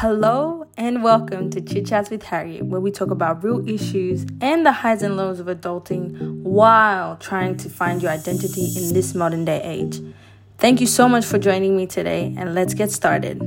Hello and welcome to Chit Chats with Harriet, where we talk about real issues and the highs and lows of adulting while trying to find your identity in this modern day age. Thank you so much for joining me today, and let's get started.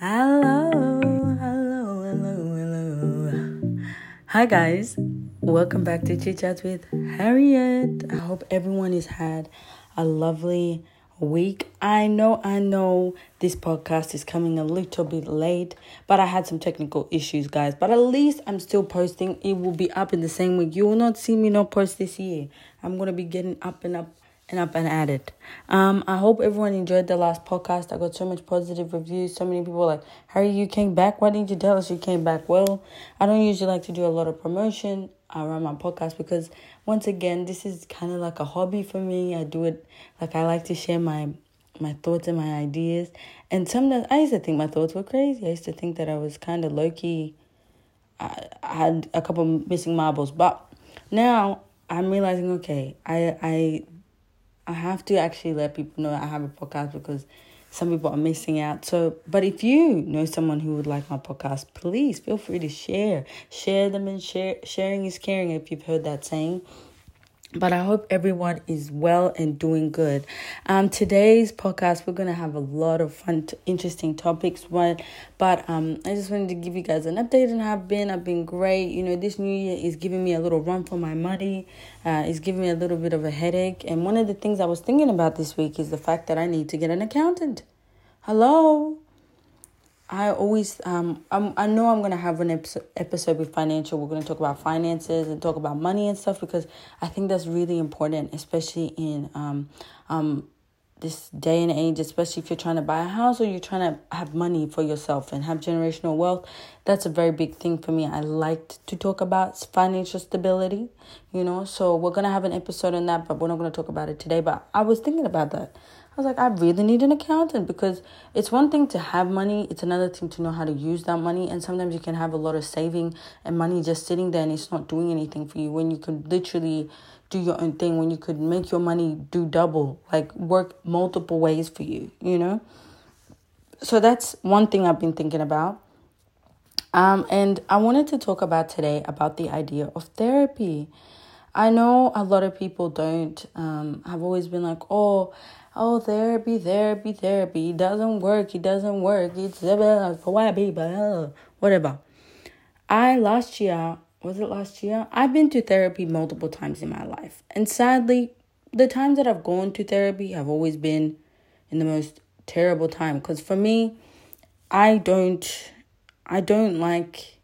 Hello, hello, hello, hello. Hi, guys. Welcome back to Chit Chats with Harriet. I hope everyone has had a lovely week. I know, I know this podcast is coming a little bit late, but I had some technical issues, guys. But at least I'm still posting. It will be up in the same week. You will not see me not post this year. I'm gonna be getting up and up and up and at it. Um, I hope everyone enjoyed the last podcast. I got so much positive reviews. So many people like, Harry, you came back. Why didn't you tell us you came back? Well, I don't usually like to do a lot of promotion around my podcast because once again this is kind of like a hobby for me. I do it like i like to share my my thoughts and my ideas. And sometimes i used to think my thoughts were crazy. I used to think that i was kind of low-key I, I had a couple missing marbles. But now i'm realizing okay i i i have to actually let people know i have a podcast because some people are missing out. So, but if you know someone who would like my podcast, please feel free to share. Share them and share sharing is caring if you've heard that saying. But I hope everyone is well and doing good. Um, today's podcast, we're gonna have a lot of fun, t- interesting topics. But, but um, I just wanted to give you guys an update on how I've been. I've been great. You know, this new year is giving me a little run for my money. Uh, it's giving me a little bit of a headache. And one of the things I was thinking about this week is the fact that I need to get an accountant. Hello. I always um I'm, I know I'm gonna have an episode with financial. We're gonna talk about finances and talk about money and stuff because I think that's really important, especially in um um this day and age, especially if you're trying to buy a house or you're trying to have money for yourself and have generational wealth. That's a very big thing for me. I like to talk about financial stability, you know. So we're gonna have an episode on that, but we're not gonna talk about it today. But I was thinking about that I was like, I really need an accountant because it's one thing to have money, it's another thing to know how to use that money. And sometimes you can have a lot of saving and money just sitting there and it's not doing anything for you when you could literally do your own thing, when you could make your money do double, like work multiple ways for you, you know? So that's one thing I've been thinking about. Um, and I wanted to talk about today about the idea of therapy. I know a lot of people don't um, have always been like, oh, oh, therapy, therapy, therapy. It doesn't work. It doesn't work. It's uh, uh, uh, whatever. I last year, was it last year? I've been to therapy multiple times in my life. And sadly, the times that I've gone to therapy have always been in the most terrible time. Because for me, I don't, I don't like,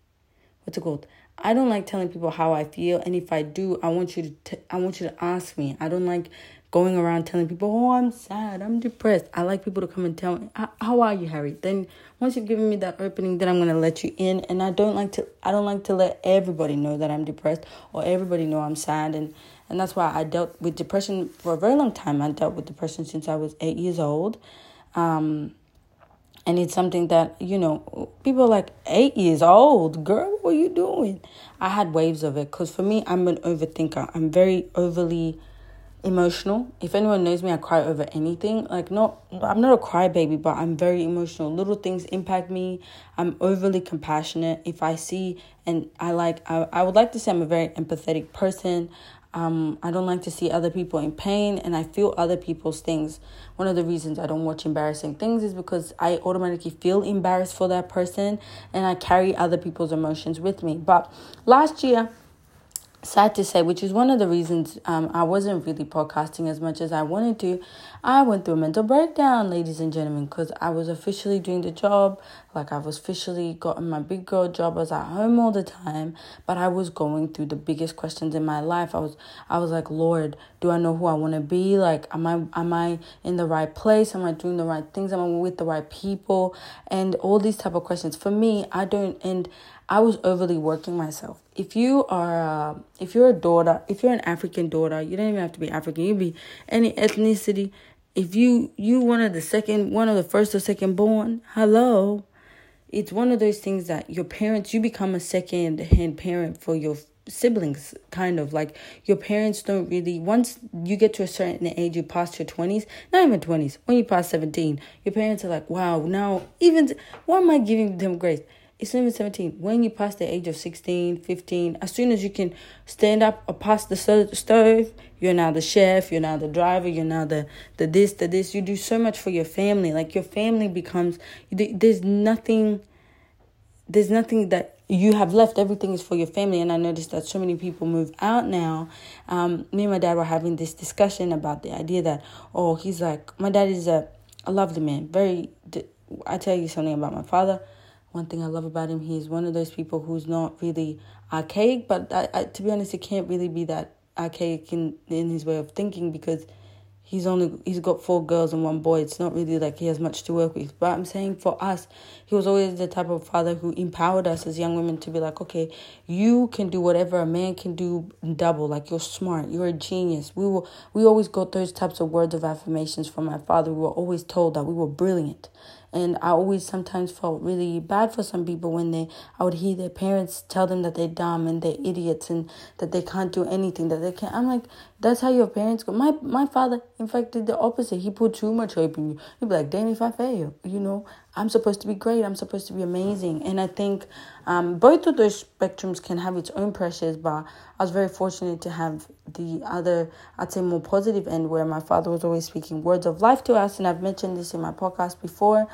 what's it called? I don't like telling people how I feel, and if I do, I want you to t- I want you to ask me. I don't like going around telling people, "Oh, I'm sad, I'm depressed." I like people to come and tell me, "How are you, Harry?" Then once you've given me that opening, then I'm gonna let you in. And I don't like to I don't like to let everybody know that I'm depressed or everybody know I'm sad. And and that's why I dealt with depression for a very long time. I dealt with depression since I was eight years old. Um, and it's something that you know people are like eight years old girl what are you doing i had waves of it because for me i'm an overthinker i'm very overly emotional. If anyone knows me i cry over anything. Like not i'm not a crybaby but i'm very emotional. Little things impact me. I'm overly compassionate. If i see and i like i, I would like to say i'm a very empathetic person. Um, I don't like to see other people in pain and I feel other people's things. One of the reasons I don't watch embarrassing things is because I automatically feel embarrassed for that person and I carry other people's emotions with me. But last year, sad to say, which is one of the reasons um, I wasn't really podcasting as much as I wanted to. I went through a mental breakdown, ladies and gentlemen, because I was officially doing the job. Like I was officially gotten my big girl job. I was at home all the time, but I was going through the biggest questions in my life. I was, I was like, Lord, do I know who I want to be? Like, am I, am I in the right place? Am I doing the right things? Am I with the right people? And all these type of questions. For me, I don't, and I was overly working myself. If you are, uh, if you're a daughter, if you're an African daughter, you don't even have to be African. You be any ethnicity. If you you one of the second, one of the first or second born, hello, it's one of those things that your parents you become a second hand parent for your siblings kind of like your parents don't really once you get to a certain age you pass your 20s not even 20s when you pass 17 your parents are like wow now even why am i giving them grace it's not even 17 when you pass the age of 16 15 as soon as you can stand up or pass the stove you're now the chef you're now the driver you're now the the this the this. You do so much for your family. Like your family becomes there's nothing there's nothing that you have left. Everything is for your family. And i noticed that so many people move out now. Um, me and my dad were having this discussion about the idea that oh he's like my dad is a, a lovely man. Very i tell you something about my father one thing i love about him he's one of those people who's not really archaic but I, I, to be honest it can't really be that archaic in, in his way of thinking because he's only he's got four girls and one boy. It's not really like he has much to work with. But i'm saying for us he was always the type of father who empowered us as young women to be like okay you can do whatever a man can do double. Like you're smart. You're a genius. We were we always got those types of words of affirmations from my father. We were always told that we were brilliant and I always sometimes felt really bad for some people when they I would hear their parents tell them that they're dumb and they're idiots and that they can't do anything that they can't. I'm like, that's how your parents go. My my father, in fact, did the opposite. He put too much hope in you. He'd be like, damn, if I fail, you know, I'm supposed to be great. I'm supposed to be amazing. And I think um, both of those spectrums can have its own pressures, but I was very fortunate to have the other, I'd say, more positive end where my father was always speaking words of life to us. And I've mentioned this in my podcast before.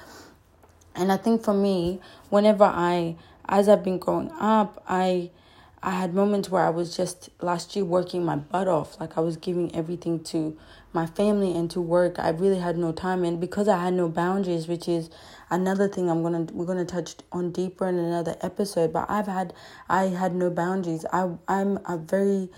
And I think for me, whenever I, as I've been growing up, I, I had moments where I was just last year working my butt off. Like I was giving everything to my family and to work. I really had no time. And because I had no boundaries, which is another thing I'm gonna we're gonna touch on deeper in another episode. But I've had I had no boundaries. I I'm a very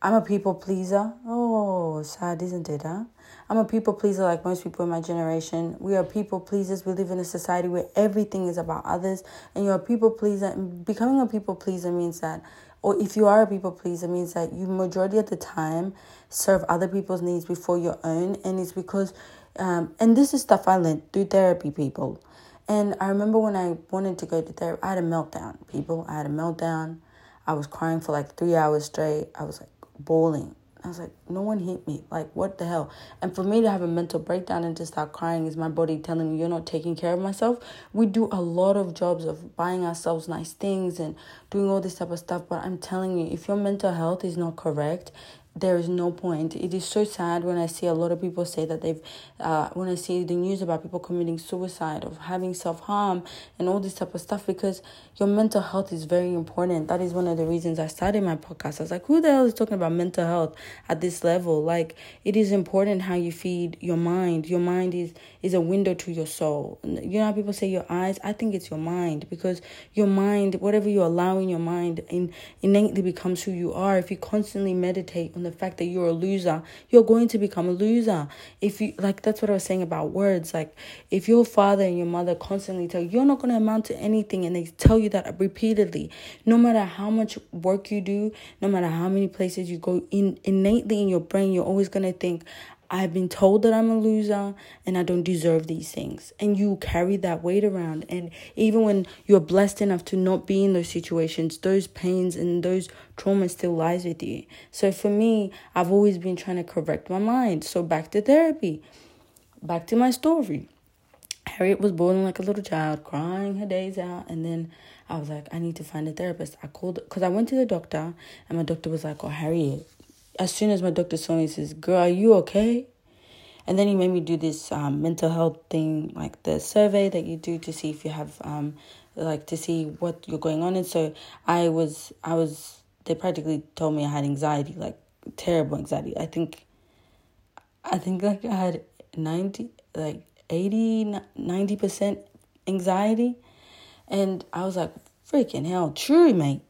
I'm a people pleaser. Oh, sad, isn't it, huh? I'm a people pleaser like most people in my generation. We are people pleasers. We live in a society where everything is about others, and you're a people pleaser. Becoming a people pleaser means that, or if you are a people pleaser, means that you majority of the time serve other people's needs before your own, and it's because, um, and this is stuff I learned through therapy, people. And I remember when I wanted to go to therapy, I had a meltdown, people. I had a meltdown. I was crying for like three hours straight. I was like bawling. I was like, no one hit me. Like, what the hell? And for me to have a mental breakdown and to start crying is my body telling me you're not taking care of myself. We do a lot of jobs of buying ourselves nice things and doing all this type of stuff. But I'm telling you, if your mental health is not correct, there is no point. It is so sad when I see a lot of people say that they've, uh, when I see the news about people committing suicide, of having self harm, and all this type of stuff, because your mental health is very important. That is one of the reasons I started my podcast. I was like, who the hell is talking about mental health at this level? Like, it is important how you feed your mind. Your mind is is a window to your soul. You know how people say your eyes? I think it's your mind because your mind, whatever you allow in your mind, in, innately becomes who you are. If you constantly meditate on the fact that you're a loser, you're going to become a loser. If you like, that's what I was saying about words. Like, if your father and your mother constantly tell you you're not going to amount to anything, and they tell you that repeatedly, no matter how much work you do, no matter how many places you go, in innately in your brain, you're always going to think, I've been told that I'm a loser and I don't deserve these things. And you carry that weight around. And even when you're blessed enough to not be in those situations, those pains and those traumas still lies with you. So for me, I've always been trying to correct my mind. So back to therapy. Back to my story. Harriet was born like a little child, crying her days out. And then I was like, I need to find a therapist. I called, because I went to the doctor, and my doctor was like, Oh, Harriet, as soon as my doctor saw me, he says, Girl, are you okay? And then he made me do this um, mental health thing, like the survey that you do to see if you have, um, like to see what you're going on. And so I was, I was, they practically told me I had anxiety, like terrible anxiety. I think, I think like I had 90, like 80, 90% anxiety. And I was like, freaking hell, true, mate.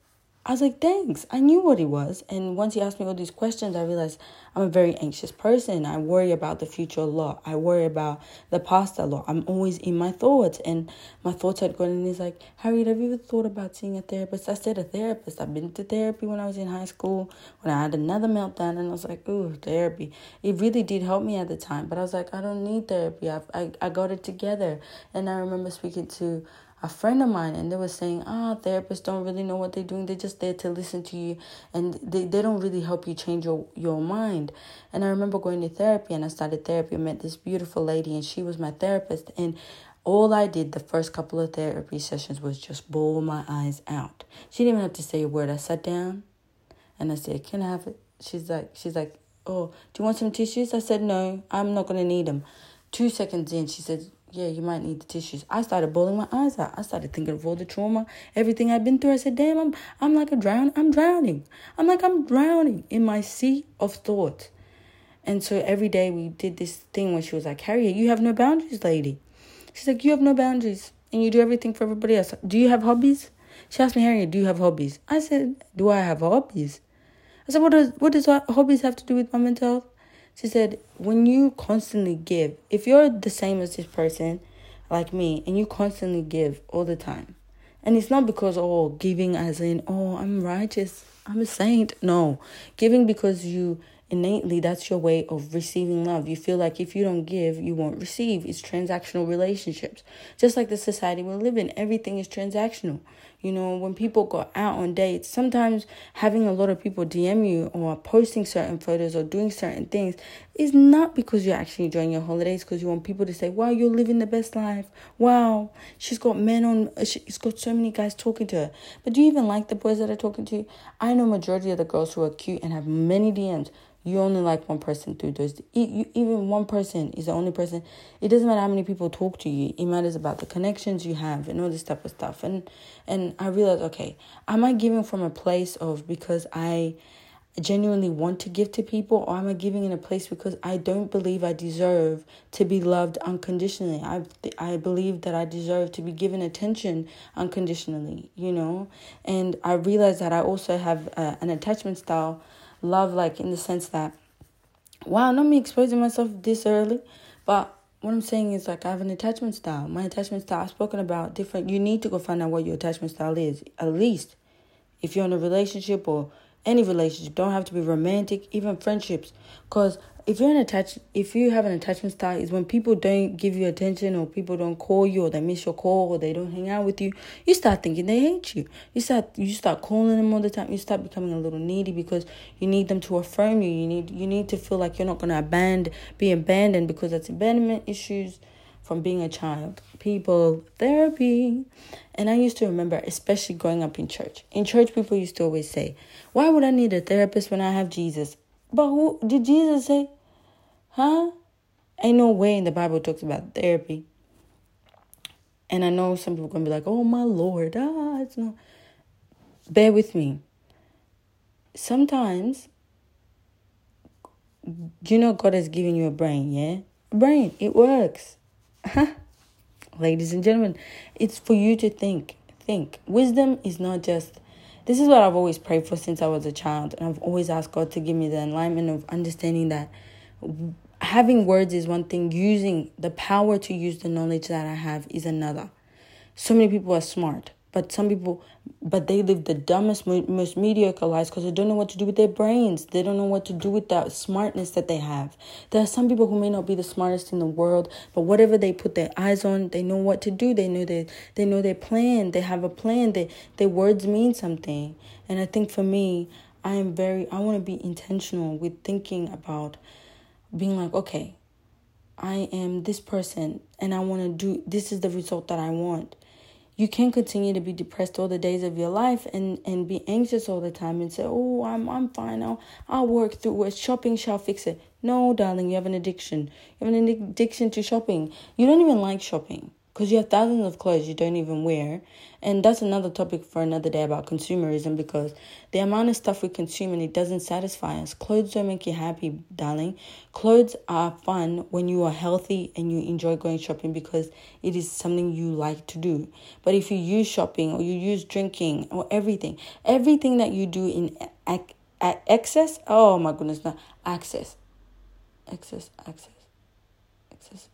I was like, thanks. I knew what it was. And once he asked me all these questions, I realized I'm a very anxious person. I worry about the future a lot. I worry about the past a lot. I'm always in my thoughts. And my thoughts had gone, and he's like, Harriet, have you ever thought about seeing a therapist? I said, a therapist. I've been to therapy when I was in high school, when I had another meltdown, and I was like, ooh, therapy. It really did help me at the time. But I was like, I don't need therapy. I've, I, I got it together. And I remember speaking to a friend of mine and they were saying, ah, therapists don't really know what they're doing. They're just there to listen to you and they, they don't really help you change your, your mind. And I remember going to therapy and I started therapy. I met this beautiful lady and she was my therapist. And all I did the first couple of therapy sessions was just bawl my eyes out. She didn't even have to say a word. I sat down and I said, Can I have it? She's like, she's like, Oh, do you want some tissues? I said, No, I'm not gonna need them. Two seconds in, she said, Yeah, you might need the tissues. I started bawling my eyes out. I started thinking of all the trauma, everything I've been through. I said, Damn, I'm I'm like a drown. I'm drowning. I'm like I'm drowning in my sea of thoughts. And so every day we did this thing where she was like, Harriet, you have no boundaries, lady. She's like, You have no boundaries and you do everything for everybody else. Do you have hobbies? She asked me, Harriet, do you have hobbies? I said, Do I have hobbies? I said, What does what does hobbies have to do with my mental health? She said, When you constantly give, if you're the same as this person, like me, and you constantly give all the time, and it's not because oh giving as in oh I'm righteous, I'm a saint. No, giving because you innately that's your way of receiving love. You feel like if you don't give you won't receive. It's transactional relationships. Just like the society we live in everything is transactional you know when people go out on dates sometimes having a lot of people dm you or posting certain photos or doing certain things is not because you're actually enjoying your holidays because you want people to say wow you're living the best life. Wow she's got men on she's got so many guys talking to her. But do you even like the boys that are talking to you? I know majority of the girls who are cute and have many dms you only like one person through those. Even one person is the only person. It doesn't matter how many people talk to you. It matters about the connections you have and all this type of stuff. And and i realized okay am i giving from a place of because i genuinely want to give to people or am i giving in a place because i don't believe i deserve to be loved unconditionally? I i believe that i deserve to be given attention unconditionally you know? And i realized that i also have an attachment style love like in the sense that wow, not me exposing myself this early, but what I'm saying is like I have an attachment style. My attachment style I've spoken about different you need to go find out what your attachment style is. At least if you're in a relationship or any relationship, don't have to be romantic, even friendships. Cause if you're an attach if you have an attachment style is when people don't give you attention or people don't call you or they miss your call or they don't hang out with you you start thinking they hate you. You start you start calling them all the time. You start becoming a little needy because you need them to affirm you. You need you need to feel like you're not going to abandon be abandoned because that's abandonment issues from being a child. People therapy. And i used to remember especially growing up in church. In church people used to always say why would i need a therapist when i have jesus? But who did jesus say Huh? Ain't no way in the Bible talks about therapy. And I know some people are gonna be like, oh my lord, ah, it's not bear with me. Sometimes you know God has given you a brain, yeah? A brain, it works. Ladies and gentlemen, it's for you to think. Think. Wisdom is not just this is what I've always prayed for since I was a child, and I've always asked God to give me the alignment of understanding that having words is one thing, using the power to use the knowledge that I have is another. So many people are smart, but some people, but they live the dumbest, most mediocre lives because they don't know what to do with their brains. They don't know what to do with that smartness that they have. There are some people who may not be the smartest in the world, but whatever they put their eyes on, they know what to do. They know they they know their plan. They have a plan. They their words mean something. And I think for me, I am very. I want to be intentional with thinking about being like, okay, I am this person and I want to do this is the result that I want. You can't continue to be depressed all the days of your life and, and be anxious all the time and say, Oh, I'm I'm fine. I'll I'll work through it. Shopping shall fix it. No, darling, you have an addiction. You have an addiction to shopping. You don't even like shopping because you have thousands of clothes you don't even wear. And that's another topic for another day about consumerism because the amount of stuff we consume and it doesn't satisfy us. Clothes don't make you happy, darling. Clothes are fun when you are healthy and you enjoy going shopping because it is something you like to do. But if you use shopping or you use drinking or everything, everything that you do in ac- excess, oh my goodness, no, access. Excess, access, excess.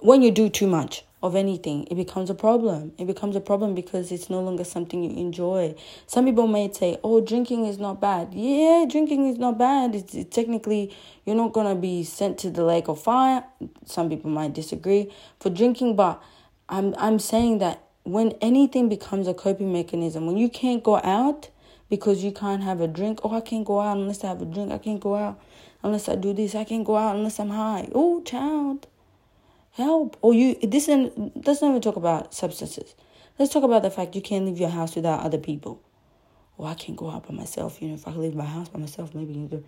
When you do too much of anything, it becomes a problem. It becomes a problem because it's no longer something you enjoy. Some people may say, "Oh, drinking is not bad." Yeah, drinking is not bad. It's, it's technically you're not gonna be sent to the lake of fire. Some people might disagree for drinking, but I'm I'm saying that when anything becomes a coping mechanism, when you can't go out because you can't have a drink, oh, I can't go out unless I have a drink, I can't go out unless I do this, I can't go out unless I'm high. Oh, child, help. Or you, this, and let's not even talk about substances. Let's talk about the fact you can't leave your house without other people. Oh, I can't go out by myself. You know, if I can leave my house by myself, maybe you.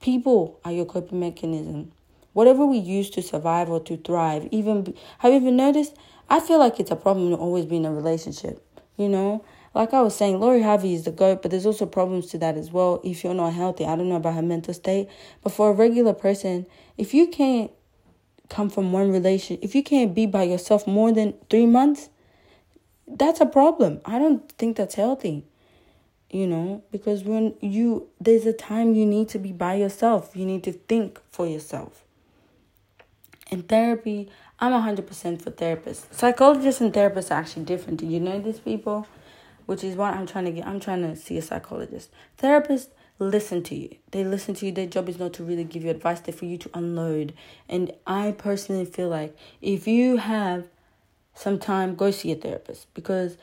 People are your coping mechanism. Whatever we use to survive or to thrive, even have you even noticed? I feel like it's a problem to always be in a relationship. You know, like I was saying, Lori Harvey is the goat, but there's also problems to that as well. If you're not healthy, I don't know about her mental state, but for a regular person, if you can't come from one relation, if you can't be by yourself more than three months, that's a problem. I don't think that's healthy. You know, because when you there's a time you need to be by yourself. You need to think for yourself. In therapy, I'm 100% for therapists. Psychologists and therapists are actually different. Do you know these people? Which is why I'm trying to get I'm trying to see a psychologist. Therapists listen to you. They listen to you. Their job is not to really give you advice, they're for you to unload. And I personally feel like if you have some time, go see a therapist because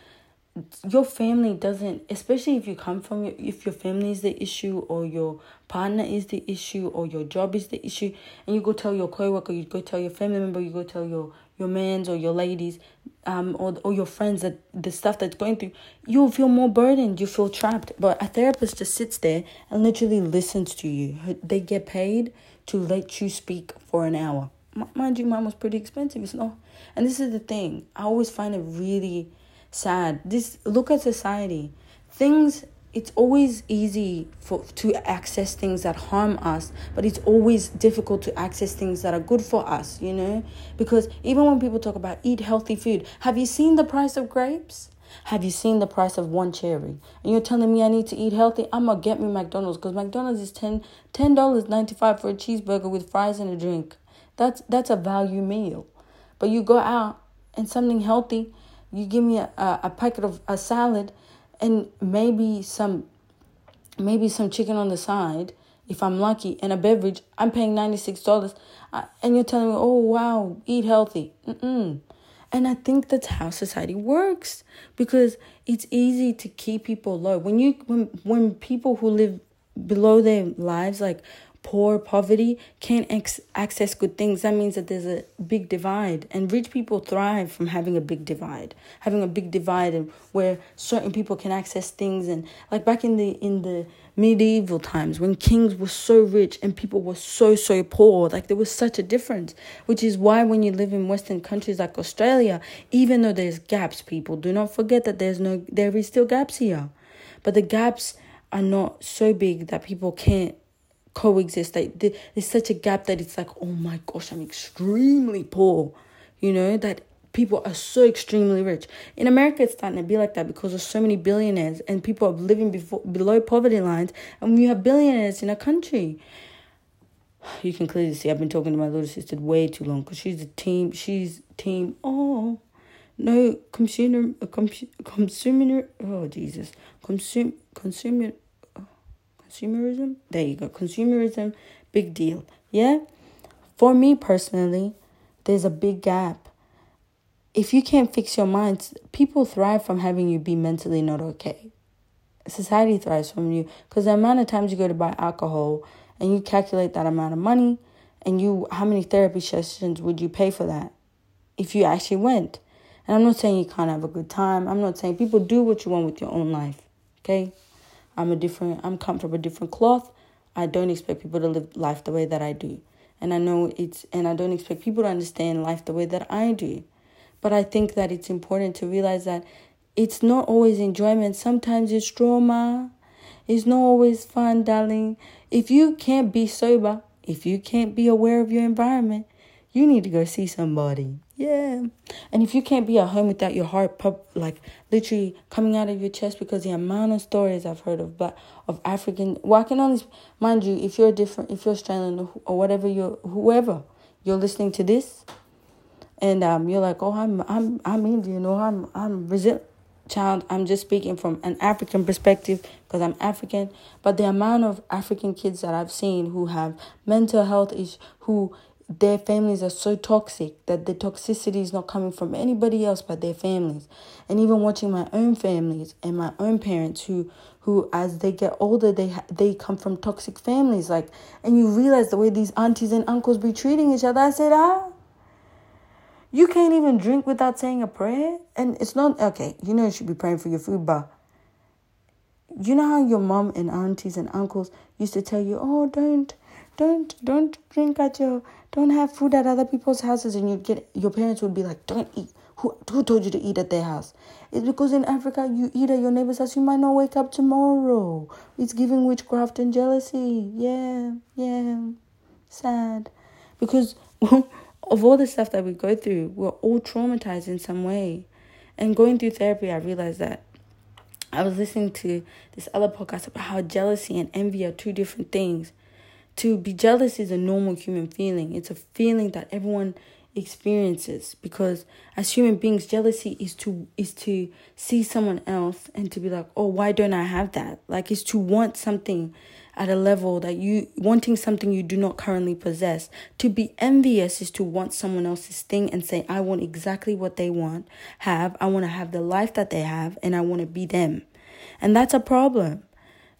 your family doesn't especially if you come from if your family is the issue or your partner is the issue or your job is the issue and you go tell your coworker you go tell your family member you go tell your your mans or your ladies um or or your friends that the stuff that's going through you'll feel more burdened you feel trapped but a therapist just sits there and literally listens to you they get paid to let you speak for an hour mind you mine was pretty expensive it's not and this is the thing i always find it really sad. This look at society. Things it's always easy for to access things that harm us, but it's always difficult to access things that are good for us, you know? Because even when people talk about eat healthy food, have you seen the price of grapes? Have you seen the price of one cherry? And you're telling me I need to eat healthy? I'm gonna get me McDonald's because McDonald's is ten ten dollars ninety five for a cheeseburger with fries and a drink. That's that's a value meal. But you go out and something healthy you give me a, a, a packet of a salad and maybe some maybe some chicken on the side if I'm lucky and a beverage, I'm paying $96 uh, and you're telling me, "Oh wow, eat healthy." Mm-mm. And I think that's how society works because it's easy to keep people low. When you when when people who live below their lives like poor, poverty can't ex- access good things, that means that there's a big divide. And rich people thrive from having a big divide, having a big divide and where certain people can access things. And like back in the in the medieval times when kings were so rich and people were so so poor, like there was such a difference. Which is why when you live in Western countries like Australia, even though there's gaps, people do not forget that there's no there is still gaps here, but the gaps are not so big that people can't coexist. Like there's such a gap that it's like, oh my gosh, I'm extremely poor. You know that people are so extremely rich. In America, it's starting to be like that because there's so many billionaires and people are living before below poverty lines, and we have billionaires in a country. You can clearly see I've been talking to my little sister way too long because she's a team. She's team. Oh, no consumer, consumer. Oh Jesus, consume consumer consumerism. There you go. Consumerism, big deal. Yeah? For me personally, there's a big gap. If you can't fix your mind, people thrive from having you be mentally not okay. Society thrives from you because the amount of times you go to buy alcohol and you calculate that amount of money and you how many therapy sessions would you pay for that if you actually went? And I'm not saying you can't have a good time. I'm not saying people do what you want with your own life. Okay? I'm a different I'm come from a different cloth. I don't expect people to live life the way that I do. And I know it's and I don't expect people to understand life the way that I do. But I think that it's important to realize that it's not always enjoyment. Sometimes it's trauma. It's not always fun, darling. If you can't be sober, if you can't be aware of your environment, you need to go see somebody. Yeah. And if you can't be at home without your heart pop like literally coming out of your chest because the amount of stories I've heard of but of African well I can only mind you if you're different if you're Australian or whatever you're whoever you're listening to this and um you're like, Oh I'm I'm I'm Indian or I'm I'm Brazil child, I'm just speaking from an African perspective because I'm African. But the amount of African kids that I've seen who have mental health issues, who their families are so toxic that the toxicity is not coming from anybody else but their families. And even watching my own families and my own parents who who as they get older they they come from toxic families like and you realize the way these aunties and uncles be treating each other. I said ah you can't even drink without saying a prayer? And it's not okay you know you should be praying for your food but you know how your mom and aunties and uncles used to tell you oh don't don't don't drink at your don't have food at other people's houses and you'd get your parents would be like don't eat. Who, who told you to eat at their house? It's because in africa you eat at your neighbor's house you might not wake up tomorrow. It's giving witchcraft and jealousy. Yeah yeah. Sad. Because of all the stuff that we go through we're all traumatized in some way. And going through therapy i realized that I was listening to this other podcast about how jealousy and envy are two different things. To be jealous is a normal human feeling. It's a feeling that everyone experiences because as human beings jealousy is to is to see someone else and to be like oh why don't i have that? Like it's to want something at a level that you wanting something you do not currently possess. To be envious is to want someone else's thing and say i want exactly what they want have. I want to have the life that they have and i want to be them. And that's a problem.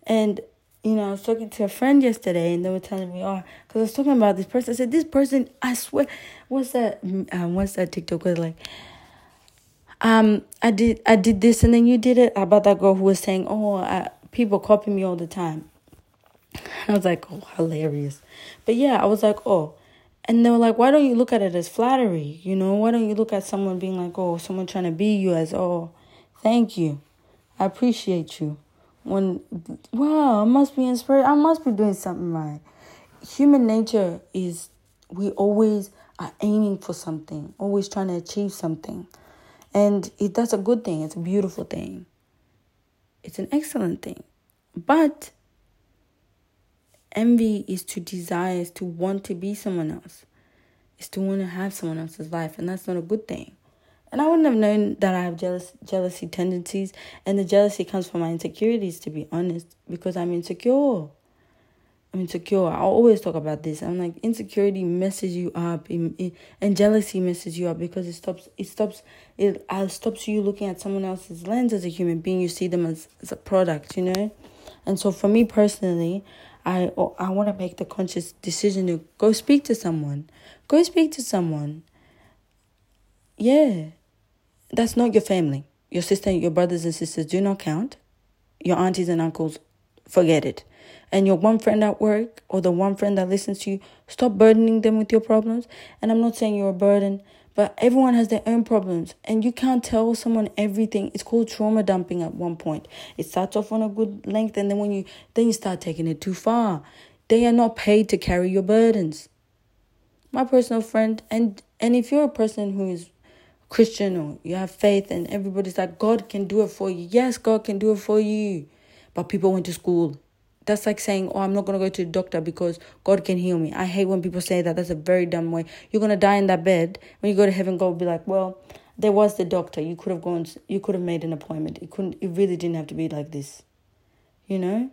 And you know, I was talking to a friend yesterday, and they were telling me, oh, because I was talking about this person. I said, this person, I swear, what's that? Um, what's that TikTok was like? Um, I did, I did this, and then you did it about that girl who was saying, oh, I, people copy me all the time. I was like, oh, hilarious. But yeah, I was like, oh. And they were like, why don't you look at it as flattery? You know, why don't you look at someone being like, oh, someone trying to be you as, oh, thank you. I appreciate you when wow, I must be inspired. I must be doing something right. Human nature is we always are aiming for something, always trying to achieve something. And it, that's a good thing. It's a beautiful thing. It's an excellent thing. But envy is to desire, is to want to be someone else. Is to want to have someone else's life. And that's not a good thing. And I wouldn't have known that I have jealous jealousy tendencies, and the jealousy comes from my insecurities, to be honest, because I'm insecure. I'm insecure. I always talk about this. I'm like insecurity messes you up, and jealousy messes you up because it stops. It stops. It uh, stops you looking at someone else's lens as a human being. You see them as, as a product, you know. And so, for me personally, I I want to make the conscious decision to go speak to someone. Go speak to someone. Yeah that's not your family. Your sister, your brothers and sisters do not count. Your aunties and uncles, forget it. And your one friend at work or the one friend that listens to you, stop burdening them with your problems. And I'm not saying you're a burden, but everyone has their own problems. And you can't tell someone everything. It's called trauma dumping at one point. It starts off on a good length and then when you then you start taking it too far. They are not paid to carry your burdens. My personal friend and and if you're a person who is Christian or you have faith and everybody's like, God can do it for you. Yes, God can do it for you. But people went to school. That's like saying, Oh, I'm not going to go to the doctor because God can heal me. I hate when people say that. That's a very dumb way. You're going to die in that bed. When you go to heaven, God will be like, Well, there was the doctor. You could have gone, you could have made an appointment. It couldn't, it really didn't have to be like this. You know?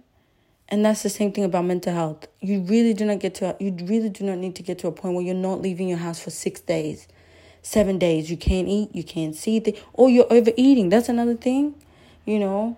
And that's the same thing about mental health. You really do not get to, you really do not need to get to a point where you're not leaving your house for six days seven days. You can't eat, you can't see, the, or you're overeating. That's another thing, you know,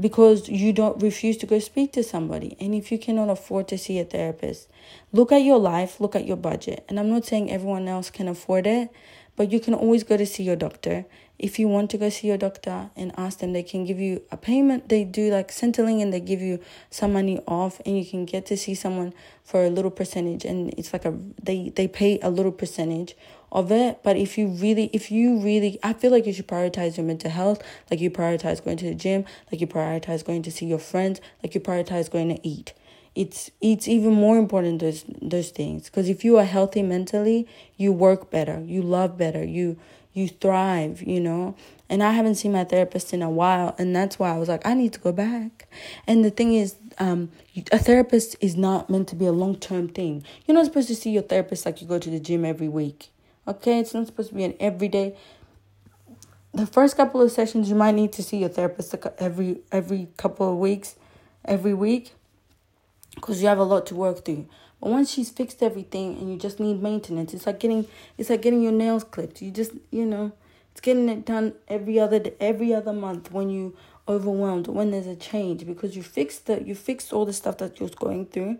because you don't refuse to go speak to somebody. And if you cannot afford to see a therapist, look at your life, look at your budget. And I'm not saying everyone else can afford it, but you can always go to see your doctor. If you want to go see your doctor and ask them, they can give you a payment. They do like Centrelink and they give you some money off, and you can get to see someone for a little percentage. And it's like a they they pay a little percentage of it. But if you really, if you really, I feel like you should prioritize your mental health, like you prioritize going to the gym, like you prioritize going to see your friends, like you prioritize going to eat. It's it's even more important those those things because if you are healthy mentally, you work better, you love better, you you thrive, you know. And I haven't seen my therapist in a while, and that's why I was like, I need to go back. And the thing is, um, a therapist is not meant to be a long term thing. You're not supposed to see your therapist like you go to the gym every week. Okay, it's not supposed to be an everyday. The first couple of sessions, you might need to see your therapist every every couple of weeks, every week, because you have a lot to work through. But once she's fixed everything and you just need maintenance, it's like getting it's like getting your nails clipped. You just you know, it's getting it done every other every other month when you overwhelmed when there's a change because you fixed the you fixed all the stuff that you're going through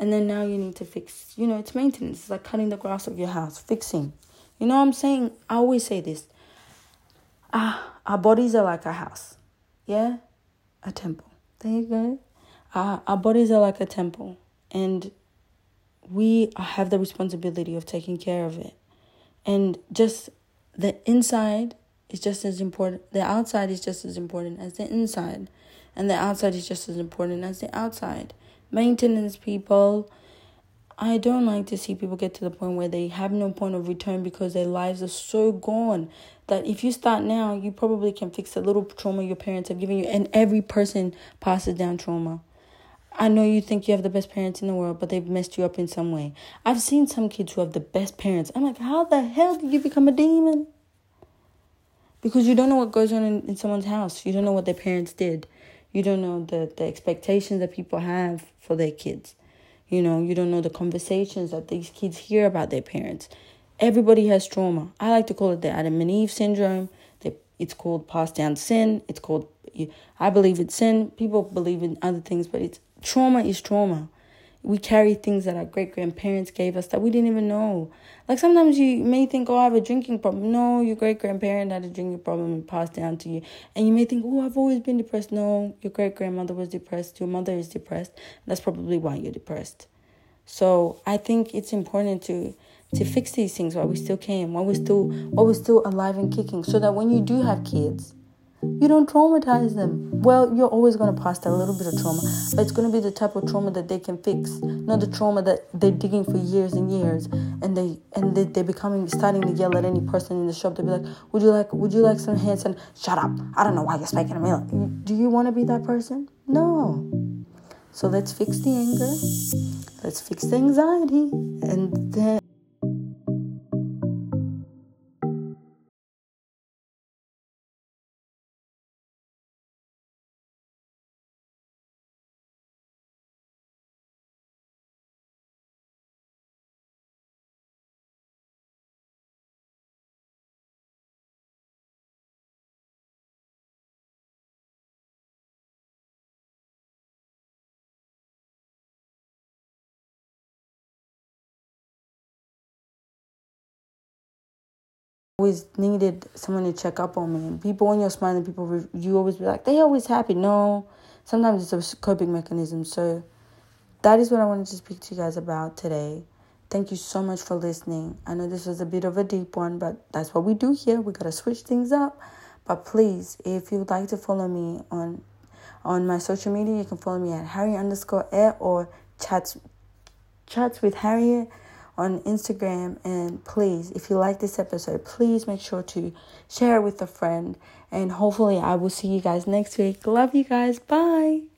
and then now you need to fix you know it's maintenance. It's like cutting the grass of your house fixing. You know what i'm saying? I always say this. Ah our bodies are like a house. Yeah? A temple. There you go. Our, our bodies are like a temple. And we have the responsibility of taking care of it. And just the inside is just as important the outside is just as important as the inside. And the outside is just as important as the outside maintenance people. I don't like to see people get to the point where they have no point of return because their lives are so gone that if you start now, you probably can fix the little trauma your parents have given you. And every person passes down trauma. I know you think you have the best parents in the world, but they've messed you up in some way. I've seen some kids who have the best parents. I'm like, how the hell did you become a demon? Because you don't know what goes on in, in someone's house. You don't know what their parents did. You don't know the, the expectations that people have for their kids. You know, you don't know the conversations that these kids hear about their parents. Everybody has trauma. I like to call it the Adam and Eve syndrome. It's called passed down sin. It's called, I believe it's sin. People believe in other things, but it's trauma is trauma. We carry things that our great grandparents gave us that we didn't even know. Like sometimes you may think, oh, I have a drinking problem. No, your great grandparent had a drinking problem and passed down to you. And you may think, oh, I've always been depressed. No, your great grandmother was depressed. Your mother is depressed. That's probably why you're depressed. So I think it's important to to fix these things while we still can, while we're still while we're still alive and kicking, so that when you do have kids, you don't traumatize them. Well, you're always going to pass that little bit of trauma, but it's going to be the type of trauma that they can fix, not the trauma that they're digging for years and years, and they and they, they're becoming starting to yell at any person in the shop. They'll be like, "Would you like Would you like some hands?" And shut up! I don't know why you're speaking to me. Do you want to be that person? No. So let's fix the anger. Let's fix the anxiety, and then always needed someone to check up on me. People, when you're smiling, people, you always be like, they always happy. No, sometimes it's a coping mechanism. So that is what I wanted to speak to you guys about today. Thank you so much for listening. I know this was a bit of a deep one, but that's what we do here. We gotta switch things up. But please, if you would like to follow me on on my social media, you can follow me at Harry underscore air or chats chats with Harriet on Instagram. And please, if you like this episode, please make sure to share it with a friend. And hopefully, I will see you guys next week. Love you guys. Bye.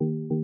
you